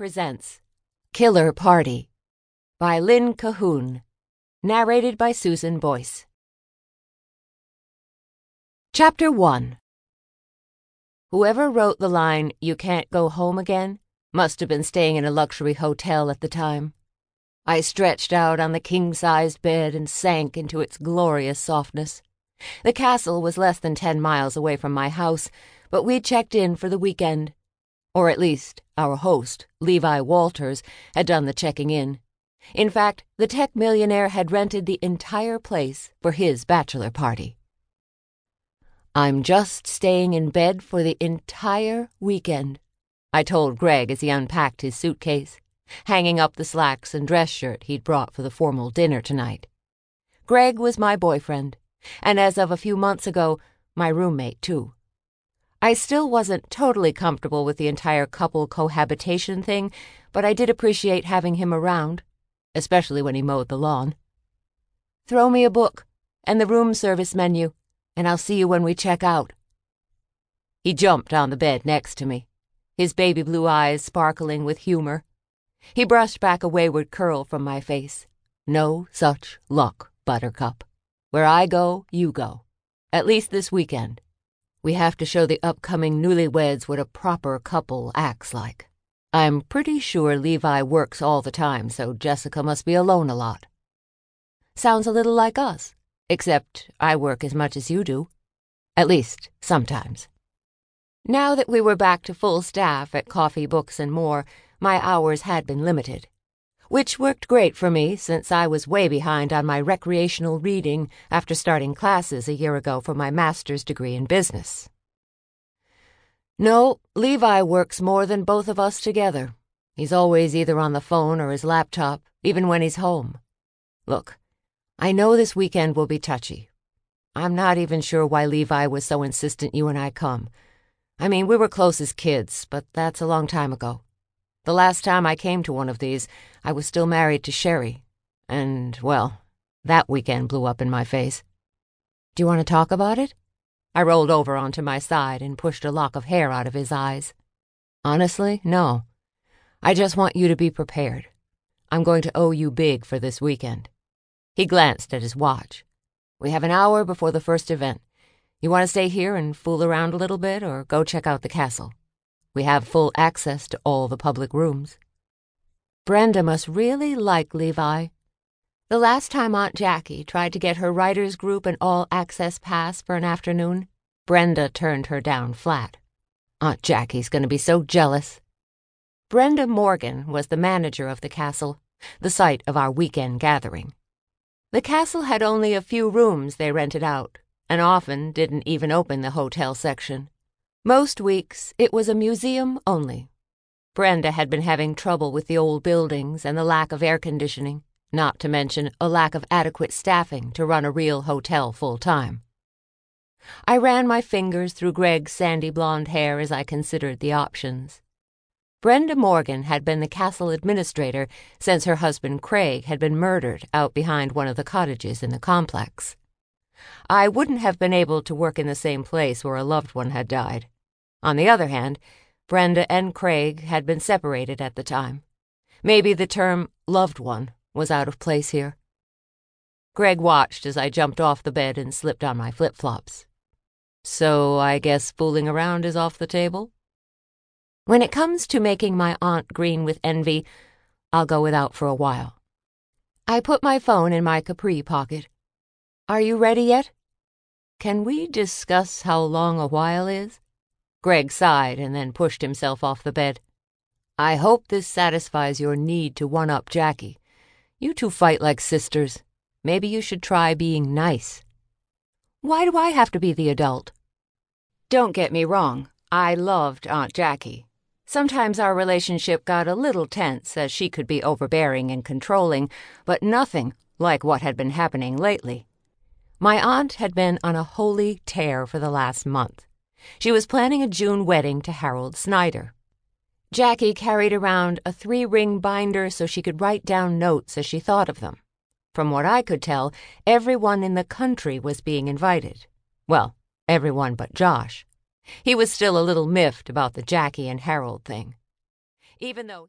presents Killer Party by Lynn Cahoon, narrated by Susan Boyce. Chapter 1 Whoever wrote the line, You can't go home again, must have been staying in a luxury hotel at the time. I stretched out on the king sized bed and sank into its glorious softness. The castle was less than ten miles away from my house, but we'd checked in for the weekend or at least, our host, Levi Walters, had done the checking in. In fact, the tech millionaire had rented the entire place for his bachelor party. I'm just staying in bed for the entire weekend, I told Greg as he unpacked his suitcase, hanging up the slacks and dress shirt he'd brought for the formal dinner tonight. Greg was my boyfriend, and as of a few months ago, my roommate, too. I still wasn't totally comfortable with the entire couple cohabitation thing, but I did appreciate having him around, especially when he mowed the lawn. Throw me a book and the room service menu, and I'll see you when we check out. He jumped on the bed next to me, his baby blue eyes sparkling with humor. He brushed back a wayward curl from my face. No such luck, Buttercup. Where I go, you go. At least this weekend. We have to show the upcoming newlyweds what a proper couple acts like. I'm pretty sure Levi works all the time, so Jessica must be alone a lot. Sounds a little like us, except I work as much as you do. At least, sometimes. Now that we were back to full staff at Coffee, Books, and More, my hours had been limited which worked great for me since I was way behind on my recreational reading after starting classes a year ago for my master's degree in business. No, Levi works more than both of us together. He's always either on the phone or his laptop, even when he's home. Look, I know this weekend will be touchy. I'm not even sure why Levi was so insistent you and I come. I mean, we were close as kids, but that's a long time ago. The last time I came to one of these, I was still married to Sherry. And, well, that weekend blew up in my face. Do you want to talk about it? I rolled over onto my side and pushed a lock of hair out of his eyes. Honestly, no. I just want you to be prepared. I'm going to owe you big for this weekend. He glanced at his watch. We have an hour before the first event. You want to stay here and fool around a little bit or go check out the castle? We have full access to all the public rooms. Brenda must really like Levi. The last time Aunt Jackie tried to get her writers group an all access pass for an afternoon, Brenda turned her down flat. Aunt Jackie's going to be so jealous. Brenda Morgan was the manager of the castle, the site of our weekend gathering. The castle had only a few rooms they rented out, and often didn't even open the hotel section. Most weeks it was a museum only. Brenda had been having trouble with the old buildings and the lack of air conditioning, not to mention a lack of adequate staffing to run a real hotel full time. I ran my fingers through Greg's sandy blonde hair as I considered the options. Brenda Morgan had been the castle administrator since her husband Craig had been murdered out behind one of the cottages in the complex. I wouldn't have been able to work in the same place where a loved one had died. On the other hand, Brenda and Craig had been separated at the time. Maybe the term loved one was out of place here. Greg watched as I jumped off the bed and slipped on my flip flops. So I guess fooling around is off the table? When it comes to making my aunt green with envy, I'll go without for a while. I put my phone in my capri pocket. Are you ready yet? Can we discuss how long a while is? Greg sighed and then pushed himself off the bed. I hope this satisfies your need to one up Jackie. You two fight like sisters. Maybe you should try being nice. Why do I have to be the adult? Don't get me wrong, I loved Aunt Jackie. Sometimes our relationship got a little tense as she could be overbearing and controlling, but nothing like what had been happening lately. My aunt had been on a holy tear for the last month. She was planning a June wedding to Harold Snyder. Jackie carried around a three ring binder so she could write down notes as she thought of them. From what I could tell, everyone in the country was being invited. Well, everyone but Josh. He was still a little miffed about the Jackie and Harold thing. Even though